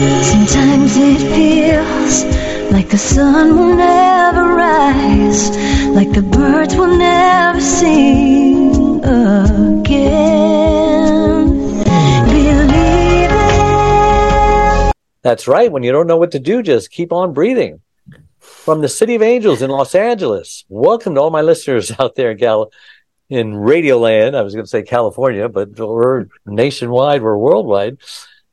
Sometimes it feels like the sun will never rise, like the birds will never sing again. Believe. That's right. When you don't know what to do, just keep on breathing. From the City of Angels in Los Angeles, welcome to all my listeners out there in Gal in Radio Land. I was going to say California, but we're nationwide, we're worldwide.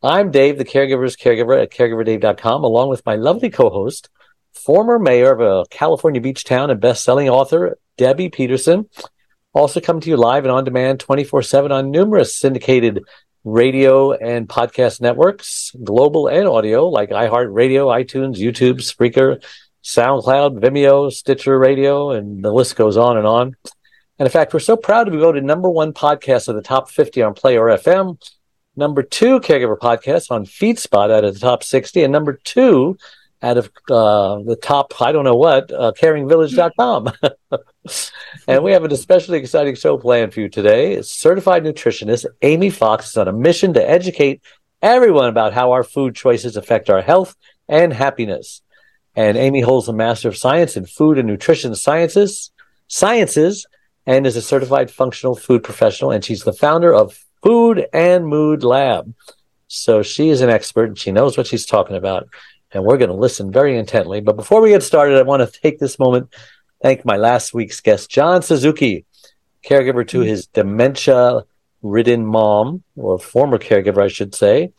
I'm Dave, the caregiver's caregiver at caregiverdave.com, along with my lovely co-host, former mayor of a California beach town and best-selling author, Debbie Peterson. Also come to you live and on demand 24-7 on numerous syndicated radio and podcast networks, global and audio, like iHeartRadio, iTunes, YouTube, Spreaker, SoundCloud, Vimeo, Stitcher Radio, and the list goes on and on. And in fact, we're so proud to be voted number one podcast of the top 50 on Player FM, number two caregiver podcast on FeedSpot out of the top 60, and number two out of uh, the top, I don't know what, uh, caringvillage.com. and we have an especially exciting show planned for you today. Certified nutritionist Amy Fox is on a mission to educate everyone about how our food choices affect our health and happiness. And Amy holds a Master of Science in Food and Nutrition Sciences, Sciences, and is a certified functional food professional. And she's the founder of Food and Mood Lab. So she is an expert and she knows what she's talking about. And we're going to listen very intently. But before we get started, I want to take this moment, thank my last week's guest, John Suzuki, caregiver to his dementia ridden mom, or former caregiver, I should say.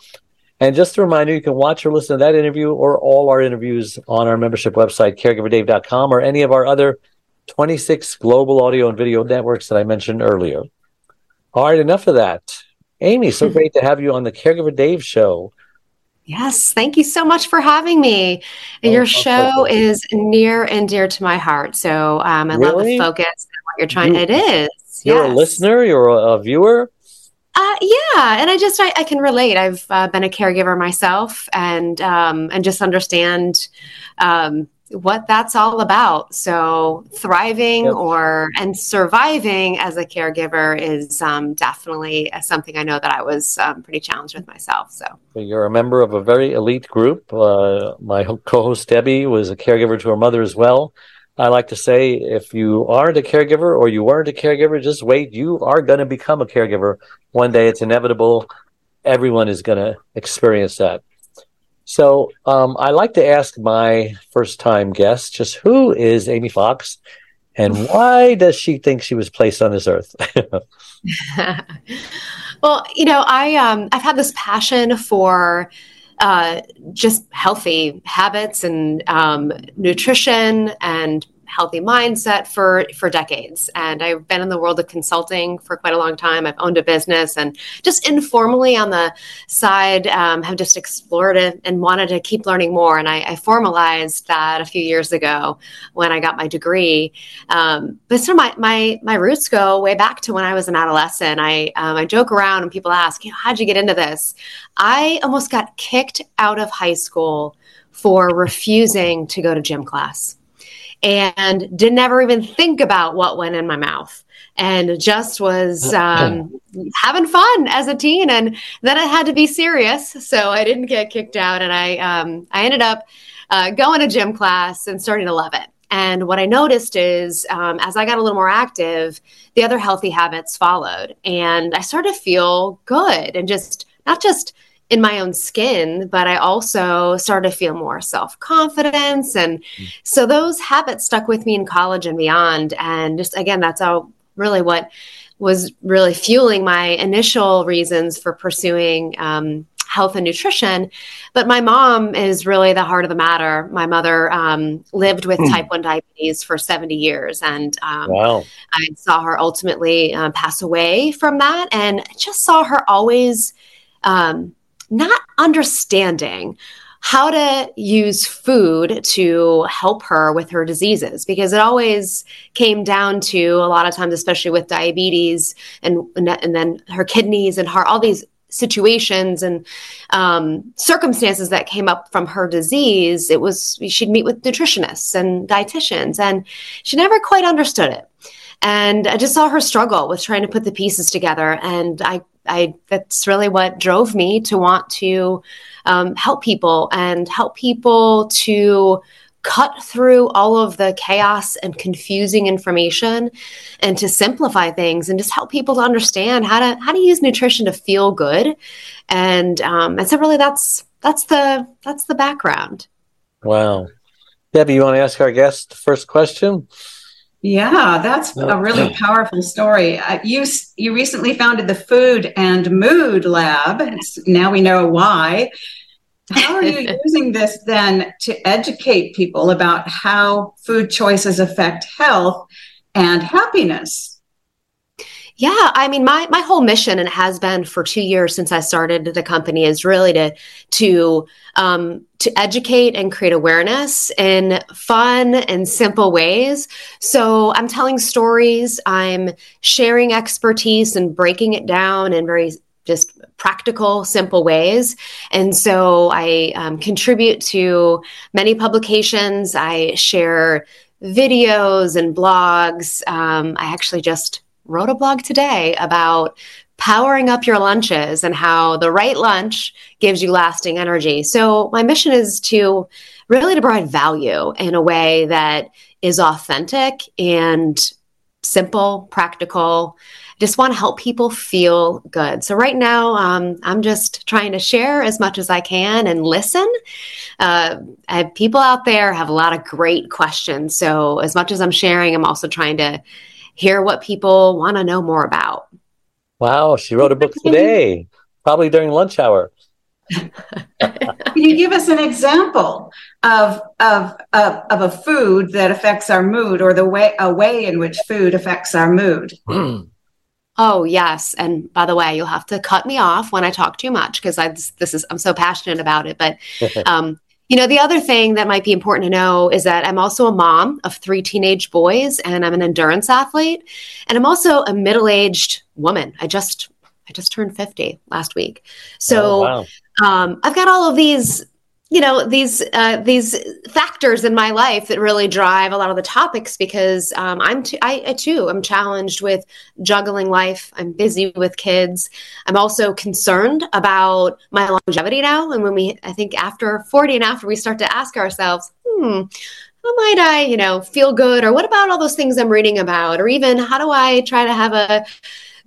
And just a reminder, you can watch or listen to that interview or all our interviews on our membership website, caregiverdave.com, or any of our other 26 global audio and video networks that I mentioned earlier. All right, enough of that. Amy, so great to have you on the Caregiver Dave show. Yes, thank you so much for having me. Oh, Your show is near and dear to my heart. So um, I love the focus and what you're trying. You- it is. You're a listener, you're a, a viewer. Uh, yeah, and I just I, I can relate. I've uh, been a caregiver myself, and um, and just understand um, what that's all about. So thriving Yep. or and surviving as a caregiver is um, definitely something I know that I was um, pretty challenged with myself. So You're a member of a very elite group. Uh, my co-host Debbie was a caregiver to her mother as well. I like to say, if you aren't a caregiver or you weren't a caregiver, just wait. You are going to become a caregiver one day. It's inevitable. Everyone is going to experience that. So um, I like to ask my first-time guest, just who is Amy Fox, and why does she think she was placed on this earth? well, you know, I um, I've had this passion for uh, just healthy habits and um, nutrition and healthy mindset for for decades. And i've been in the world of consulting for quite a long time. I've owned a business and just informally on the side um, have just explored it and wanted to keep learning more. And I, I formalized that a few years ago when i got my degree. Um, but so my, my my roots go way back to when i was an adolescent. I um, i joke around and people ask you know, how'd you get into this? I almost got kicked out of high school for refusing to go to gym class and did never even think about what went in my mouth and just was um, having fun as a teen. And then i had to be serious so i didn't get kicked out. And i um, i ended up uh, going to gym class and starting to love it. And what i noticed is um, as i got a little more active the other healthy habits followed. And i started to feel good and just not just in my own skin, but I also started to feel more self confidence. And so those habits stuck with me in college and beyond. And just again, that's all really what was really fueling my initial reasons for pursuing um, health and nutrition. But my mom is really the heart of the matter. My mother um, lived with type 1 diabetes for 70 years. And um, wow. I saw her ultimately uh, pass away from that. And just saw her always um, not understanding how to use food to help her with her diseases because it always came down to a lot of times especially with diabetes and and then her kidneys and heart all these situations and um, circumstances that came up from her disease it was she'd meet with nutritionists and dietitians and she never quite understood it. And i just saw her struggle with trying to put the pieces together and i I that's really what drove me to want to um, help people and help people to cut through all of the chaos and confusing information and to simplify things and just help people to understand how to how to use nutrition to feel good. And um, and so really that's that's the that's the background. Wow. Debbie you want to ask our guest the first question yeah, that's a really powerful story. Uh, you you recently founded the Food and Mood Lab. It's, now we know why. How are you using this then to educate people about how food choices affect health and happiness? Yeah, I mean, my my whole mission, and has been for two years since I started the company, is really to to um, to educate and create awareness in fun and simple ways. So I'm telling stories, I'm sharing expertise and breaking it down in very just practical, simple ways. And so I um, contribute to many publications. I share videos and blogs. Um, I actually just wrote a blog today about powering up your lunches and how the right lunch gives you lasting energy. So my mission is to really to provide value in a way that is authentic and simple, practical. Just want to help people feel good. So right now, um, I'm just trying to share as much as I can and listen. Uh, people out there have a lot of great questions. So as much as I'm sharing, I'm also trying to hear what people want to know more about. Wow, she wrote a book today, probably during lunch hour. Can you give us an example of, of of of a food that affects our mood, or the way a way in which food affects our mood? Oh yes, and by the way, you'll have to cut me off when I talk too much because I this is I'm so passionate about it. But um, you know, the other thing that might be important to know is that I'm also a mom of three teenage boys and I'm an endurance athlete. And I'm also a middle aged woman. I just, I just turned 50 last week. So oh, wow. um, I've got all of these you know these uh, these factors in my life that really drive a lot of the topics because um, I'm t- I, I too am challenged with juggling life. I'm busy with kids. I'm also concerned about my longevity now. And when we, I think after 40 and after, we start to ask ourselves, hmm, how might I, you know, feel good? Or what about all those things I'm reading about? Or even how do I try to have a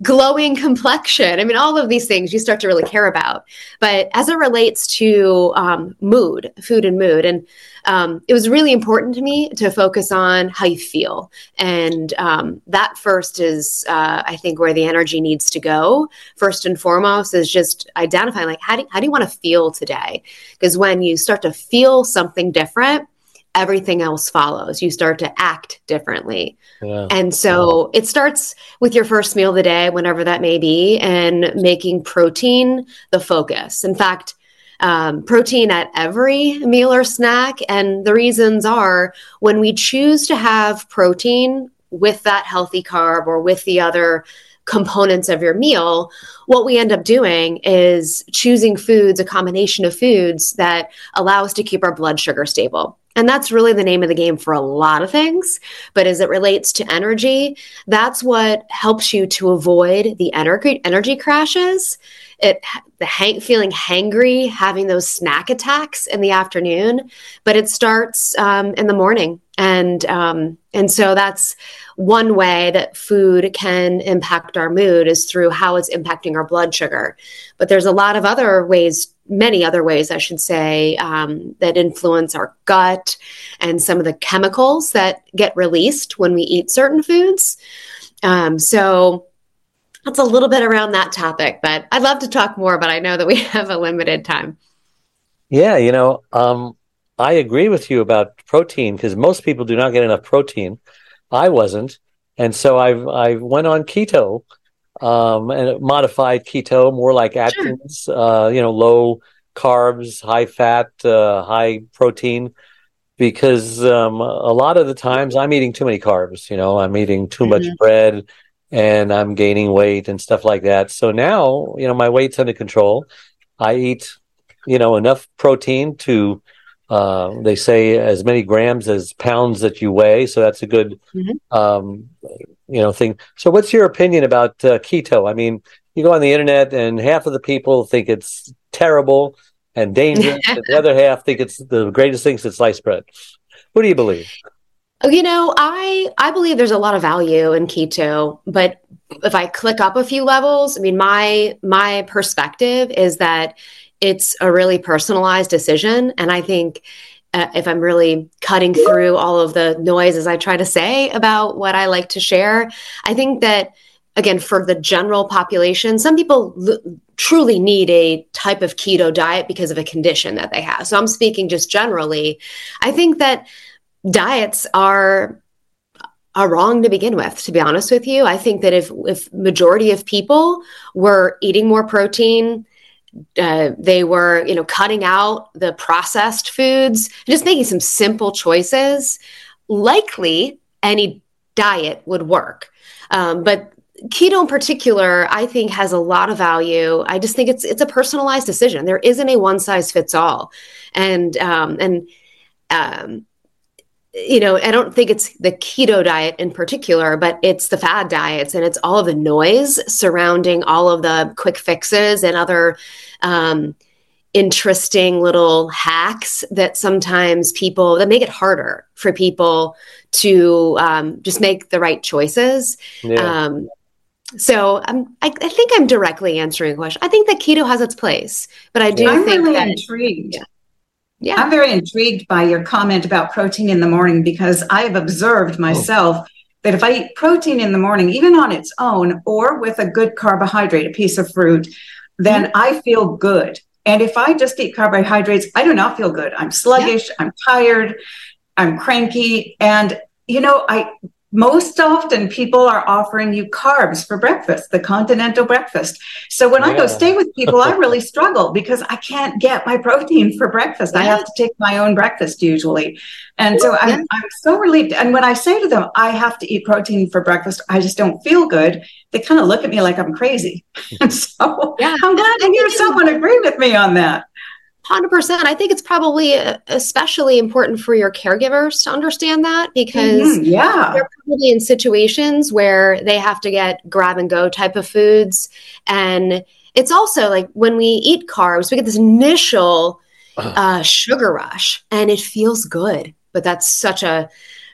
glowing complexion. I mean, all of these things you start to really care about. But as it relates to um, mood, food and mood, and um, it was really important to me to focus on how you feel. And um, that first is, uh, I think, where the energy needs to go. First and foremost is just identifying, like, how do, how do you want to feel today? Because when you start to feel something different, everything else follows. You start to act differently. Yeah. And so it starts with your first meal of the day, whenever that may be, and making protein the focus. In fact, um, protein at every meal or snack. And the reasons are when we choose to have protein with that healthy carb or with the other components of your meal, what we end up doing is choosing foods, a combination of foods that allow us to keep our blood sugar stable. And that's really the name of the game for a lot of things. But as it relates to energy, that's what helps you to avoid the energy energy crashes. It the hang, feeling hangry, having those snack attacks in the afternoon, but it starts um, in the morning, and um, and so that's one way that food can impact our mood is through how it's impacting our blood sugar. But there's a lot of other ways many other ways, I should say, um, that influence our gut and some of the chemicals that get released when we eat certain foods. Um, so that's a little bit around that topic, but I'd love to talk more, but I know that we have a limited time. Yeah, you know, um, I agree with you about protein because most people do not get enough protein. I wasn't, and so I I went on keto um, and modified keto, more like Atkins, sure. uh, you know, low carbs, high fat, uh, high protein, because um, a lot of the times I'm eating too many carbs. You know, I'm eating too mm-hmm. much bread, and I'm gaining weight and stuff like that. So now, you know, my weight's under control. I eat, you know, enough protein to uh, they say as many grams as pounds that you weigh, so that's a good, mm-hmm. um, you know, thing. So, what's your opinion about uh, keto? I mean, you go on the internet and half of the people think it's terrible and dangerous, and the other half think it's the greatest thing since sliced bread. What do you believe? You know, I I believe there's a lot of value in keto, but if I click up a few levels, I mean my my perspective is that it's a really personalized decision and I think uh, if I'm really cutting through all of the noise as I try to say about what I like to share, I think that again for the general population, some people l- truly need a type of keto diet because of a condition that they have. So I'm speaking just generally. I think that diets are are wrong to begin with to be honest with you i think that if if majority of people were eating more protein uh, they were you know cutting out the processed foods just making some simple choices. Likely any diet would work. Um, but keto in particular i think has a lot of value. I just think it's it's a personalized decision. There isn't a one size fits all. And um, and um, you know, I don't think it's the keto diet in particular, but it's the fad diets and it's all of the noise surrounding all of the quick fixes and other um, interesting little hacks that sometimes people that make it harder for people to um, just make the right choices. Yeah. Um, so I'm, I, I, think I'm directly answering a question. I think that keto has its place, but I do I'm think really that intrigued. Yeah. Yeah. I'm very intrigued by your comment about protein in the morning because I have observed myself oh. that if I eat protein in the morning, even on its own or with a good carbohydrate, a piece of fruit, then mm-hmm. I feel good. And if I just eat carbohydrates, I do not feel good. I'm sluggish, yeah. I'm tired, I'm cranky. And, you know, I most often people are offering you carbs for breakfast, the continental breakfast. So when yeah. I go stay with people, I really struggle because I can't get my protein for breakfast. Yeah. I have to take my own breakfast usually. And so I'm, I'm so relieved. And when I say to them, I have to eat protein for breakfast, I just don't feel good. They kind of look at me like I'm crazy. and so yeah. I'm glad to hear someone agree with me on that. 100%. I think it's probably uh, especially important for your caregivers to understand that because mm-hmm, yeah. they're probably in situations where they have to get grab and go type of foods. And it's also like when we eat carbs, we get this initial uh, sugar rush and it feels good, but that's such a,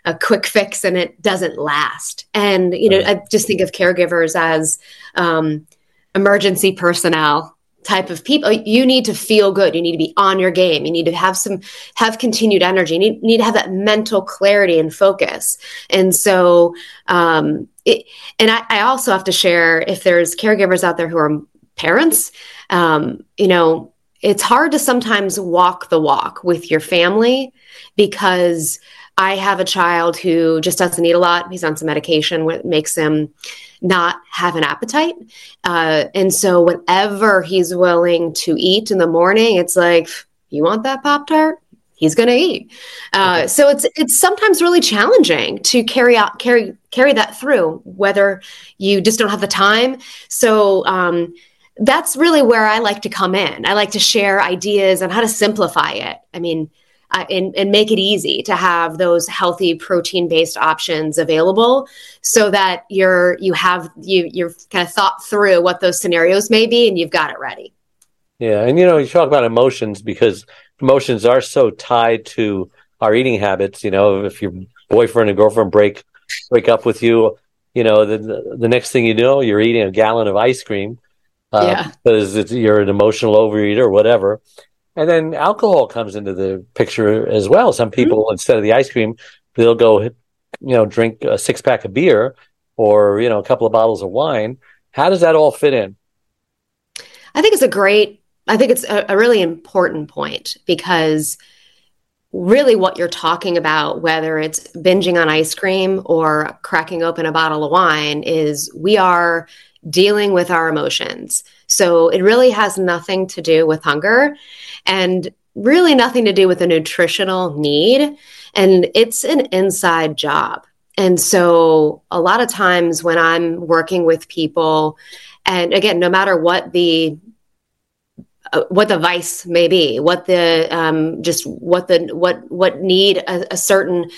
a quick fix and it doesn't last. And, you know, I just think of caregivers as um, emergency personnel type of people you need to feel good. You need to be on your game. You need to have some have continued energy. You need, need to have that mental clarity and focus. And so um it, and I, I also have to share if there's caregivers out there who are parents um you know it's hard to sometimes walk the walk with your family because I have a child who just doesn't eat a lot. He's on some medication, what makes him not have an appetite. Uh, and so, whenever he's willing to eat in the morning, it's like, you want that Pop Tart? He's going to eat. Uh, okay. So it's it's sometimes really challenging to carry out carry carry that through, whether you just don't have the time. So um, that's really where I like to come in. I like to share ideas on how to simplify it. I mean, uh, and, and make it easy to have those healthy protein based options available so that you're you have you you've kind of thought through what those scenarios may be and you've got it ready. Yeah and you know you talk about emotions because emotions are so tied to our eating habits. You know if your boyfriend and girlfriend break break up with you you know the the next thing you know you're eating a gallon of ice cream uh, yeah. because you're an emotional overeater or whatever and then alcohol comes into the picture as well. Some people, mm-hmm. instead of the ice cream, they'll go, you know, drink a six pack of beer or, you know, a couple of bottles of wine. How does that all fit in? I think it's a great, I think it's a, a really important point because really what you're talking about, whether it's binging on ice cream or cracking open a bottle of wine, is we are dealing with our emotions. So it really has nothing to do with hunger and really nothing to do with a nutritional need. And it's an inside job. And so a lot of times when I'm working with people, and again, no matter what the uh, what the vice may be, what the um, just what the what what need a, a certain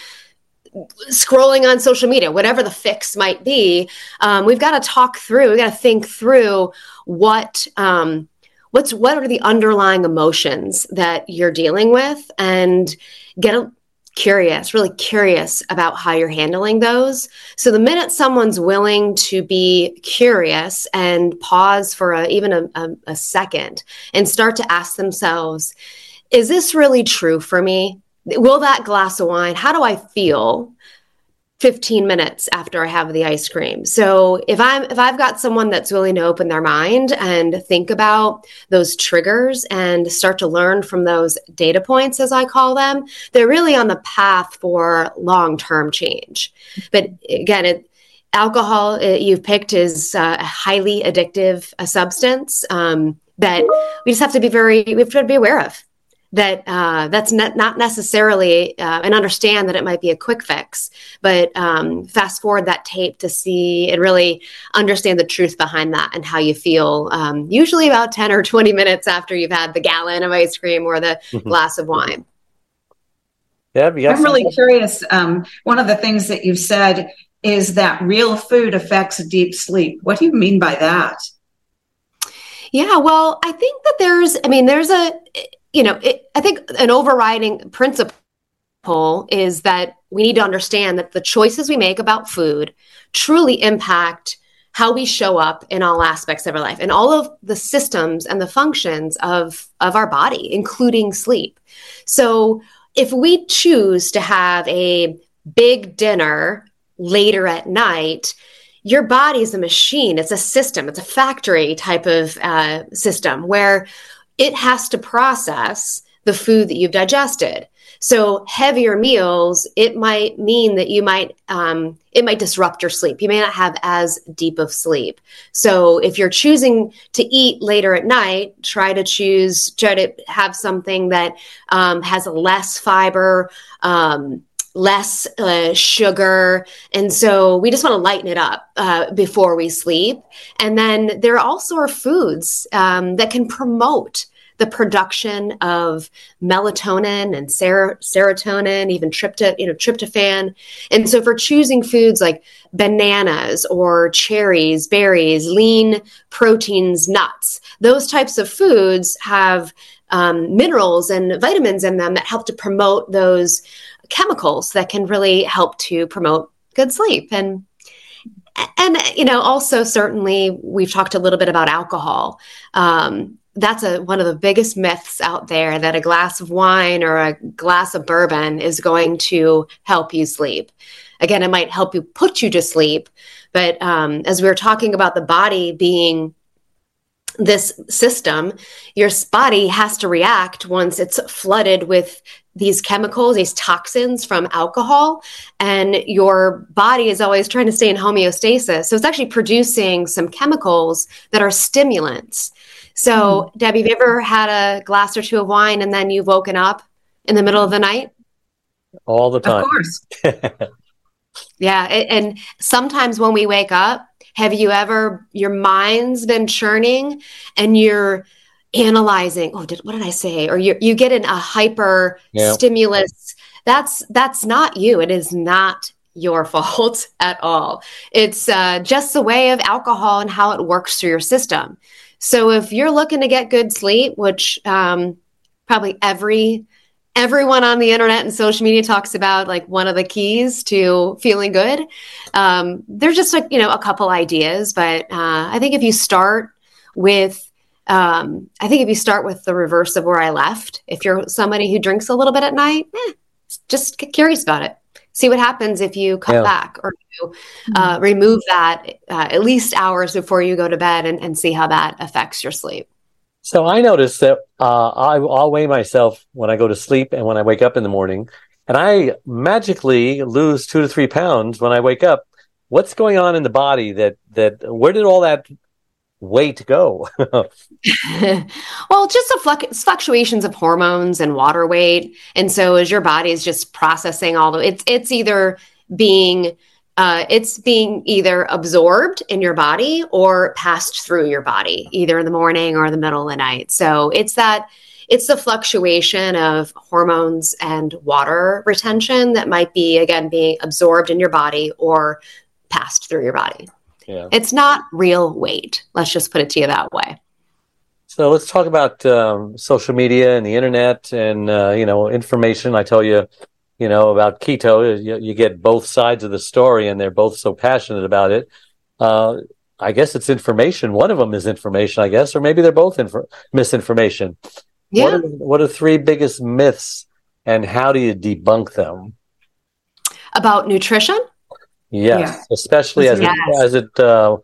scrolling on social media, whatever the fix might be, um, we've got to talk through. we've got to think through what um, what's what are the underlying emotions that you're dealing with, and get a, curious, really curious about how you're handling those. So the minute someone's willing to be curious and pause for a, even a, a, a second and start to ask themselves, is this really true for me? Will that glass of wine, how do I feel? 15 minutes after I have the ice cream. So if I'm if I've got someone that's willing to open their mind and think about those triggers and start to learn from those data points as I call them, they're really on the path for long-term change. But again, it alcohol it, you've picked is uh, a highly addictive a substance um, that we just have to be very we have to be aware of that uh, that's not, not necessarily uh, and understand that it might be a quick fix but um, fast forward that tape to see and really understand the truth behind that and how you feel um, usually about 10 or 20 minutes after you've had the gallon of ice cream or the mm-hmm. glass of wine. Yeah i'm really curious um, one of the things that you've said is that real food affects deep sleep. What do you mean by that? Yeah, well, I think that there's, I mean, there's a, you know, it, I think an overriding principle is that we need to understand that the choices we make about food truly impact how we show up in all aspects of our life and all of the systems and the functions of of our body including sleep. So if we choose to have a big dinner later at night your body is a machine. It's a system. It's a factory type of uh, system where it has to process the food that you've digested. So heavier meals, it might mean that you might um, it might disrupt your sleep. You may not have as deep of sleep. So if you're choosing to eat later at night, try to choose try to have something that um, has less fiber. Um, less uh, sugar. And so we just want to lighten it up uh, before we sleep. And then there are also are foods um, that can promote the production of melatonin and ser- serotonin, even trypto- you know, tryptophan. And so for choosing foods like bananas or cherries, berries, lean proteins, nuts, those types of foods have um, minerals and vitamins in them that help to promote those chemicals that can really help to promote good sleep and and you know also certainly we've talked a little bit about alcohol um, that's a one of the biggest myths out there that a glass of wine or a glass of bourbon is going to help you sleep. Again, it might help you put you to sleep, but um, as we were talking about the body being this system, your body has to react once it's flooded with these chemicals, these toxins from alcohol, and your body is always trying to stay in homeostasis. So it's actually producing some chemicals that are stimulants. So, mm. Debbie, have you ever had a glass or two of wine and then you've woken up in the middle of the night? All the time. Of course. yeah. And sometimes when we wake up, have you ever, your mind's been churning and you're analyzing, oh, did, what did I say? Or you, you get in a hyper yeah. stimulus. That's, that's not you. It is not your fault at all. It's uh, just the way of alcohol and how it works through your system. So if you're looking to get good sleep, which um, probably every everyone on the internet and social media talks about like one of the keys to feeling good um, there's just like you know a couple ideas but uh, i think if you start with um, i think if you start with the reverse of where i left if you're somebody who drinks a little bit at night eh, just get curious about it see what happens if you cut yeah. back or you uh, mm-hmm. remove that uh, at least hours before you go to bed and, and, see how that affects your sleep. So I noticed that uh, I, I'll weigh myself when I go to sleep and when I wake up in the morning, and I magically lose two to three pounds when I wake up. What's going on in the body that that where did all that way to go. well, just the fluctuations of hormones and water weight, and so as your body is just processing all the, it's it's either being uh, it's being either absorbed in your body or passed through your body, either in the morning or the middle of the night. So it's that it's the fluctuation of hormones and water retention that might be again being absorbed in your body or passed through your body. Yeah. It's not real weight. Let's just put it to you that way. So let's talk about um, social media and the internet and uh, you know information. I tell you, you know about keto. You, you, get both sides of the story, and they're both so passionate about it. Uh, I guess it's information. One of them is information, I guess, or maybe they're both inf- misinformation. Yeah. What are, what are three biggest myths, and how do you debunk them? About nutrition. Yes, yeah. especially as yes. it as it uh,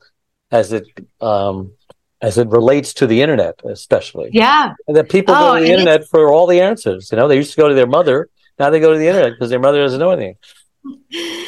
as it um, as it relates to the internet, especially. Yeah, and that people oh, go to the internet for all the answers. You know, they used to go to their mother. Now they go to the internet because their mother doesn't know anything.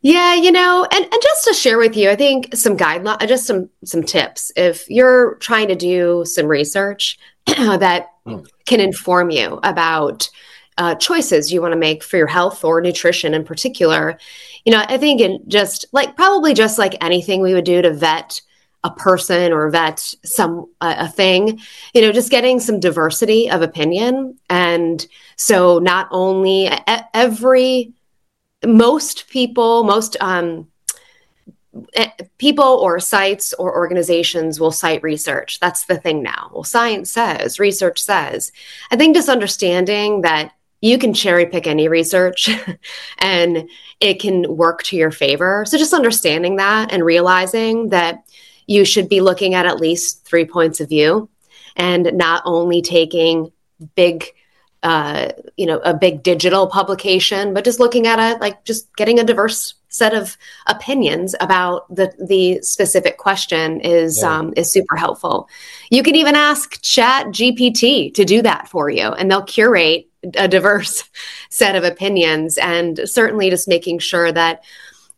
Yeah, you know, and, and just to share with you, I think some guidelines, just some some tips. If you're trying to do some research that mm. can inform you about uh, choices you want to make for your health or nutrition in particular, you know, I think in just like probably just like anything we would do to vet a person or vet some uh, a thing, you know, just getting some diversity of opinion, and so not only every most people, most um, people or sites or organizations will cite research. That's the thing now. Well, science says, research says. I think just understanding that you can cherry pick any research and it can work to your favor. So just understanding that and realizing that you should be looking at at least three points of view and not only taking big uh, you know, a big digital publication, but just looking at it, like just getting a diverse set of opinions about the the specific question is yeah. um, is super helpful. You can even ask Chat GPT to do that for you, and they'll curate a diverse set of opinions. And certainly, just making sure that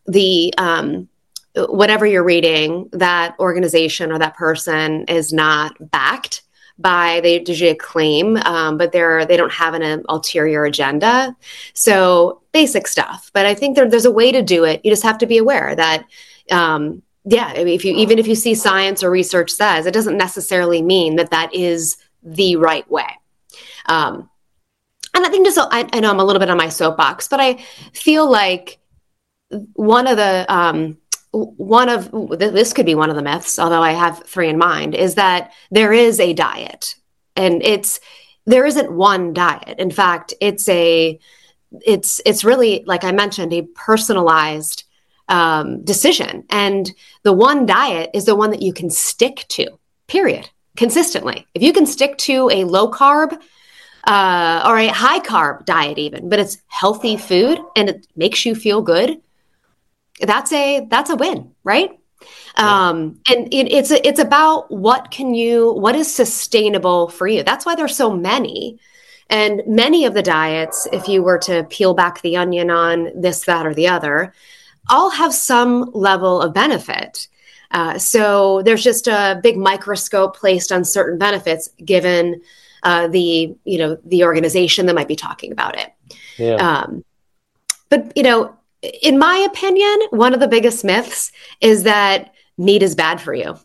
the um, whatever you're reading, that organization or that person is not backed by they usually claim, um, but they're they don't have an, an, ulterior agenda. So basic stuff. But I think there, there's a way to do it. You just have to be aware that. Um, yeah, if you even if you see science or research says, it doesn't necessarily mean that that is the right way. Um, and I think just I, I, know I'm a little bit on my soapbox, but I feel like one of the um, one of this could be one of the myths, although I have three in mind, is that there is a diet, and it's there isn't one diet. In fact, it's a it's it's really like I mentioned a personalized um, decision, and the one diet is the one that you can stick to. Period. Consistently, if you can stick to a low carb uh, or a high carb diet, even, but it's healthy food and it makes you feel good that's a that's a win, right? Um, and it, it's it's about what can you what is sustainable for you. That's why there's so many. And many of the diets, if you were to peel back the onion on this, that, or the other, all have some level of benefit. Uh, so there's just a big microscope placed on certain benefits given uh, the you know the organization that might be talking about it. Yeah. Um, but you know in my opinion, one of the biggest myths is that meat is bad for you.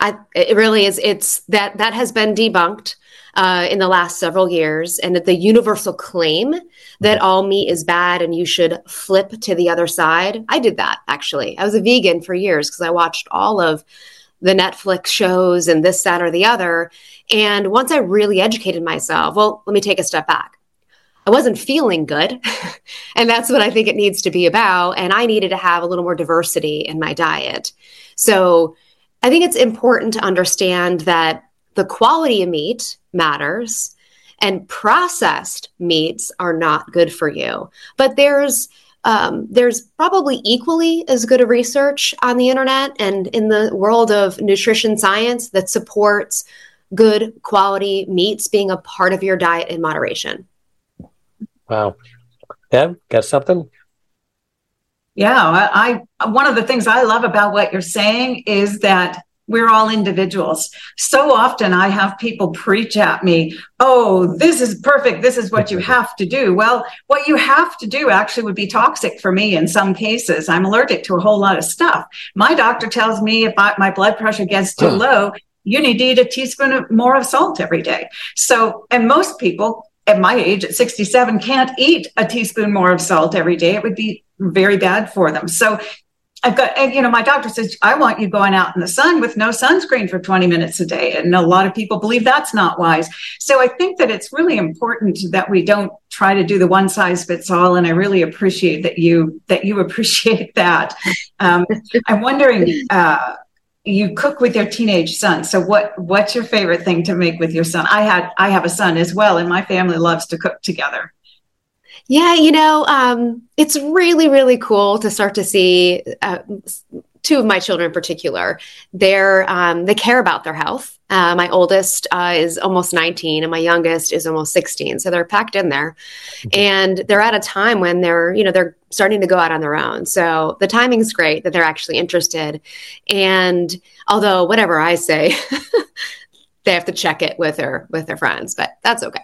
I, it really is. It's that that has been debunked uh, in the last several years, and that the universal claim that mm-hmm. all meat is bad and you should flip to the other side. I did that actually. I was a vegan for years because I watched all of the Netflix shows and this, that, or the other. And once I really educated myself, well, let me take a step back. I wasn't feeling good. and that's what I think it needs to be about. And I needed to have a little more diversity in my diet. So I think it's important to understand that the quality of meat matters and processed meats are not good for you. But there's um, there's probably equally as good a research on the internet and in the world of nutrition science that supports good quality meats being a part of your diet in moderation. Wow. Yeah, got something? Yeah, I, I one of the things I love about what you're saying is that we're all individuals. So often I have people preach at me, oh, this is perfect. This is what you have to do. Well, what you have to do actually would be toxic for me in some cases. I'm allergic to a whole lot of stuff. My doctor tells me if I, my blood pressure gets too low, you need to eat a teaspoon more of salt every day. So, and most people at my age at 67 can't eat a teaspoon more of salt every day. It would be very bad for them. So I've got, you know, my doctor says, I want you going out in the sun with no sunscreen for 20 minutes a day. And a lot of people believe that's not wise. So I think that it's really important that we don't try to do the one size fits all. And I really appreciate that you, that you appreciate that. Um, I'm wondering, uh, you cook with your teenage son. So what, what's your favorite thing to make with your son? I had, I have a son as well, and my family loves to cook together. Yeah, you know, um, it's really, really cool to start to see uh, two of my children in particular. They're um, they care about their health. Uh, my oldest uh, is almost 19, and my youngest is almost 16. So they're packed in there, mm-hmm. and they're at a time when they're you know they're starting to go out on their own. So the timing's great that they're actually interested. And although whatever I say. they have to check it with their with their friends, but that's okay.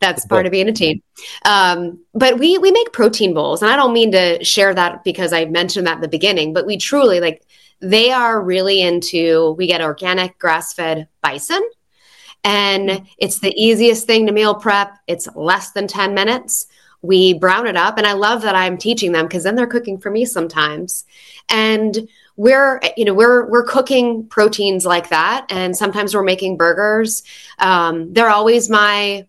That's part of being a teen. Um, but we we make protein bowls, and I don't mean to share that because I mentioned that in the beginning, but we truly like they are really into. We get organic grass fed bison, and it's the easiest thing to meal prep. It's less than ten minutes. We brown it up, and I love that I'm teaching them because then they're cooking for me sometimes, and we're you know we're we're cooking proteins like that. And sometimes we're making burgers. Um, they're always my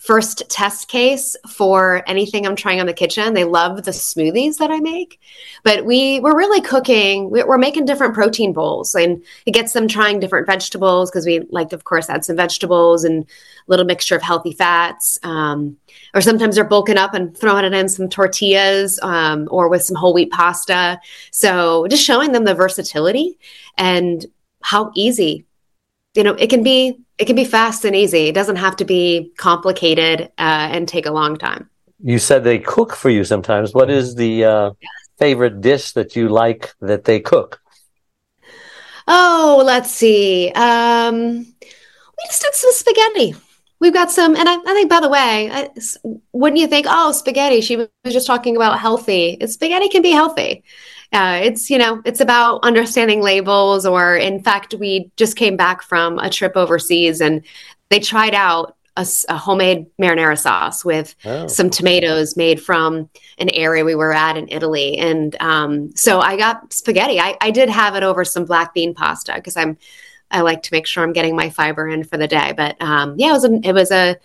first test case for anything i'm trying on the kitchen they love the smoothies that i make but we we're really cooking we're making different protein bowls and it gets them trying different vegetables because we like of course add some vegetables and a little mixture of healthy fats um, or sometimes they're bulking up and throwing it in some tortillas um, or with some whole wheat pasta. So just showing them the versatility and how easy, you know, it can be. It can be fast and easy. It doesn't have to be complicated uh, and take a long time. You said they cook for you sometimes. What is the uh, favorite dish that you like that they cook? Oh, let's see. Um, we just did some spaghetti we've got some and I, I, think by the way I, wouldn't you think oh spaghetti she was just talking about healthy. Spaghetti can be healthy. Uh, it's you know it's about understanding labels or in fact we just came back from a trip overseas and they tried out a, a homemade marinara sauce with oh. some tomatoes made from an area we were at in italy. And um, so i got spaghetti. I, I did have it over some black bean pasta because i'm I like to make sure I'm getting my fiber in for the day. But um, yeah, it was a, it was a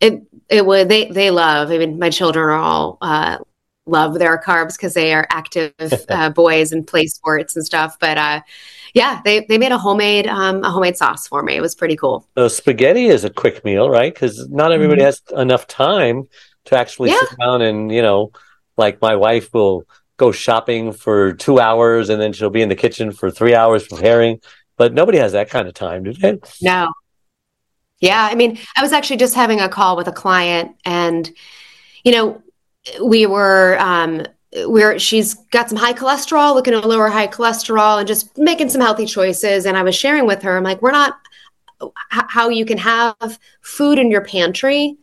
it it would they they love. I mean, my children are all uh, love their carbs because they are active uh, boys and play sports and stuff. But uh, yeah, they they made a homemade um, a homemade sauce for me. It was pretty cool. So spaghetti is a quick meal, right? Because not everybody mm-hmm. has enough time to actually yeah. sit down and you know, like my wife will go shopping for two hours and then she'll be in the kitchen for three hours preparing but nobody has that kind of time, do they? No. Yeah. I mean, I was actually just having a call with a client and, you know, we were, um, we're she's got some high cholesterol, looking to lower high cholesterol and just making some healthy choices. And I was sharing with her, I'm like, we're not how you can have food in your pantry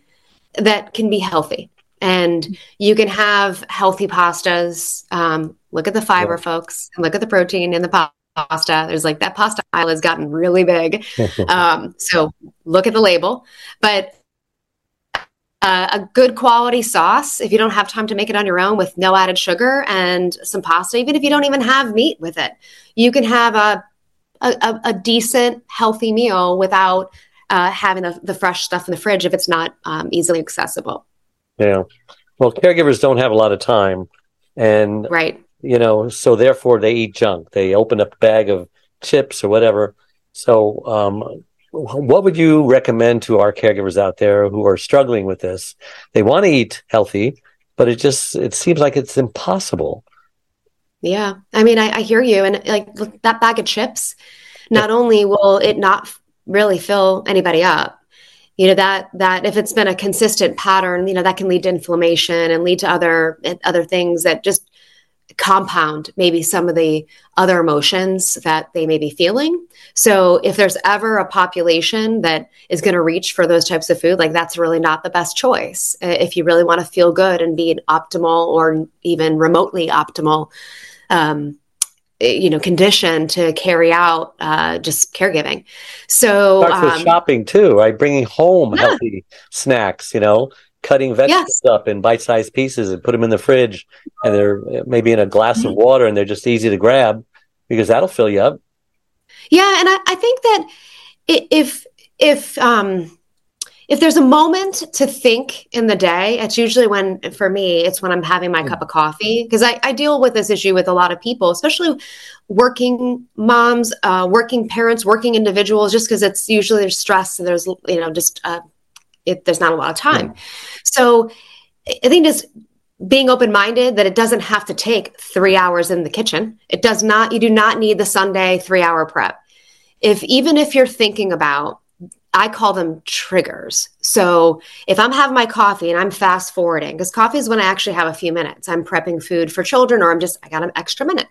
that can be healthy. And you can have healthy pastas. Um, look at the fiber, yeah. folks, and look at the protein in the pasta. There's like that pasta aisle has gotten really big. um, so look at the label. But uh, a good quality sauce, if you don't have time to make it on your own with no added sugar and some pasta, even if you don't even have meat with it, you can have a, a, a decent, healthy meal without uh, having the, the, fresh stuff in the fridge if it's not um, easily accessible. Yeah. Well, caregivers don't have a lot of time. And right you know, so therefore they eat junk. They open up a bag of chips or whatever. So, um, what would you recommend to our caregivers out there who are struggling with this? They want to eat healthy, but it just it seems like it's impossible. Yeah, I mean, I, I hear you, and like that bag of chips. Not only will it not really fill anybody up, you know that that if it's been a consistent pattern, you know that can lead to inflammation and lead to other other things that just compound maybe some of the other emotions that they may be feeling. So if there's ever a population that is going to reach for those types of food, like that's really not the best choice. If you really want to feel good and be an optimal or even remotely optimal, um, you know conditioned to carry out uh, just caregiving. So um, shopping too, right? Bringing home Yeah. healthy snacks, you know, cutting vegetables up in bite-sized pieces and put them in the fridge, and they're maybe in a glass Mm-hmm. of water, and they're just easy to grab because that'll fill you up. Yeah, and I, I think that if if um if there's a moment to think in the day, it's usually when for me, it's when I'm having my cup of coffee because I, I deal with this issue with a lot of people, especially working moms, uh, working parents, working individuals, just because it's usually there's stress and there's you know just uh, it, there's not a lot of time. So I I think just being open minded that it doesn't have to take three hours in the kitchen. It does not, you do not need the Sunday three hour prep. If even if you're thinking about, I call them triggers. So if I'm having my coffee and I'm fast forwarding, because coffee is when I actually have a few minutes, I'm prepping food for children or I'm just, I got an extra minute.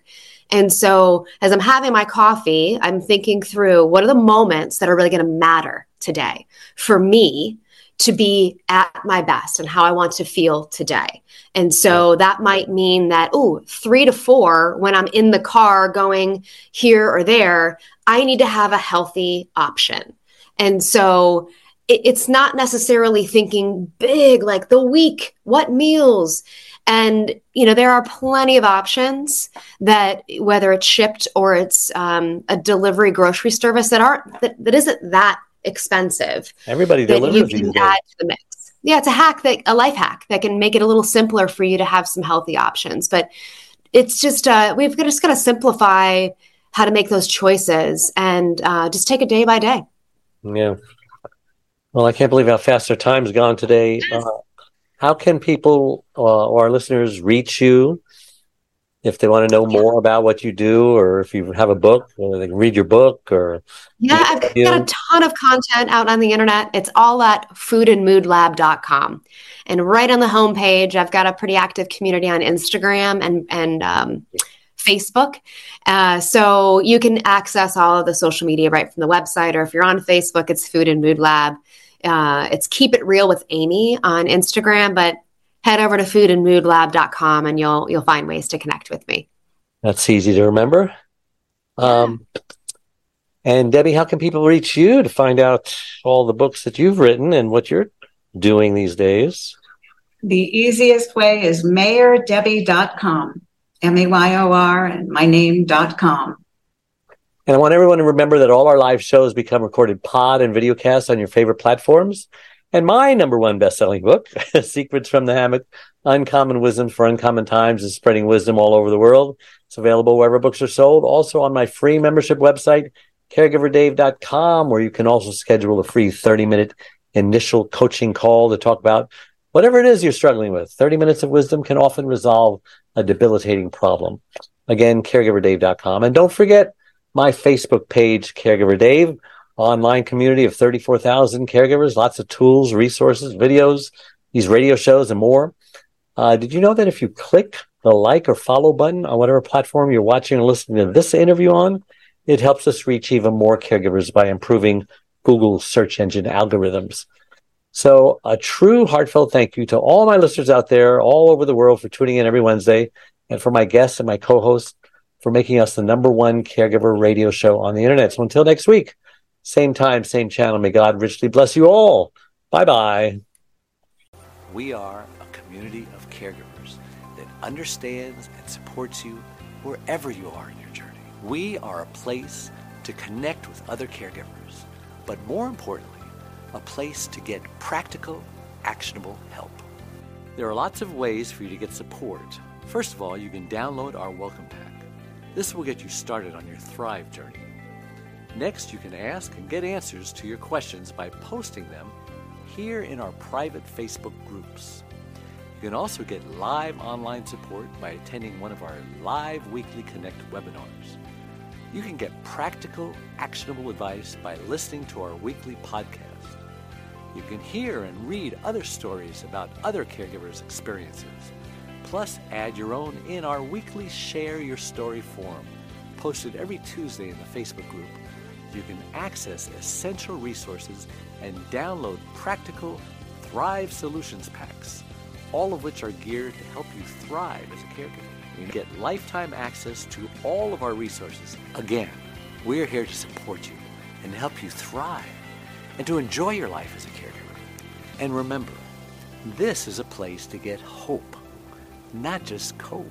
And so as I'm having my coffee, I'm thinking through what are the moments that are really going to matter today for me to be at my best and how I want to feel today. And so that might mean that, oh, three to four, when I'm in the car going here or there, I need to have a healthy option. And so it, it's not necessarily thinking big, like the week, what meals. And, you know, there are plenty of options that whether it's shipped or it's um, a delivery grocery service that aren't, that, that isn't that expensive Everybody you delivers these can add to the mix. Yeah, it's a hack that a life hack that can make it a little simpler for you to have some healthy options. But it's just uh, we've just got to simplify how to make those choices and uh, just take it day by day. Yeah. Well, I can't believe how fast our time's gone today. Uh, how can people uh, or our listeners reach you if they want to know more about what you do, or if you have a book, or they can read your book, or Yeah, I've got Yeah. a ton of content out on the internet. It's all at foodandmoodlab.com. And right on the homepage, I've got a pretty active community on Instagram and, and um, Facebook. Uh, so you can access all of the social media right from the website, or if you're on Facebook, it's Food and Mood Lab. Uh, it's Keep It Real with Amy on Instagram, but head over to foodandmoodlab.com and you'll you'll find ways to connect with me. that's easy to remember. Um, and Debbie, how can people reach you to find out all the books that you've written and what you're doing these days? The easiest way is mayordebbie.com, M A Y O R, and my name.com. And I want everyone to remember that all our live shows become recorded pod and videocast on your favorite platforms. And my number one best-selling book, Secrets from the Hammock, Uncommon Wisdom for Uncommon Times, is spreading wisdom all over the world. It's available wherever books are sold. Also on my free membership website, caregiverdave.com, where you can also schedule a free 30-minute initial coaching call to talk about whatever it is you're struggling with. 30 minutes of wisdom can often resolve a debilitating problem. Again, caregiverdave.com. And don't forget my Facebook page, Caregiver Dave, online community of 34,000 caregivers, lots of tools, resources, videos, these radio shows, and more. Uh, did you know that if you click the like or follow button on whatever platform you're watching or listening to this interview on, it helps us reach even more caregivers by improving Google's search engine algorithms. So, a true heartfelt thank you to all my listeners out there all over the world for tuning in every Wednesday, and for my guests and my co hosts for making us the number one caregiver radio show on the internet. So, until next week, same time, same channel, may God richly bless you all. Bye bye. We are a community of caregivers that understands and supports you wherever you are in your journey. We are a place to connect with other caregivers, but more importantly, a place to get practical, actionable help. There are lots of ways for you to get support. First of all, you can download our welcome pack. This will get you started on your Thrive journey. Next, you can ask and get answers to your questions by posting them here in our private Facebook groups. You can also get live online support by attending one of our live weekly Connect webinars. You can get practical, actionable advice by listening to our weekly podcast. You can hear and read other stories about other caregivers' experiences. Plus, add your own in our weekly Share Your Story forum, posted every Tuesday in the Facebook group. You can access essential resources and download practical Thrive Solutions packs, all of which are geared to help you thrive as a caregiver. You can get lifetime access to all of our resources. Again, we're here to support you and help you thrive and to enjoy your life as a caregiver. And remember, this is a place to get hope, not just cope.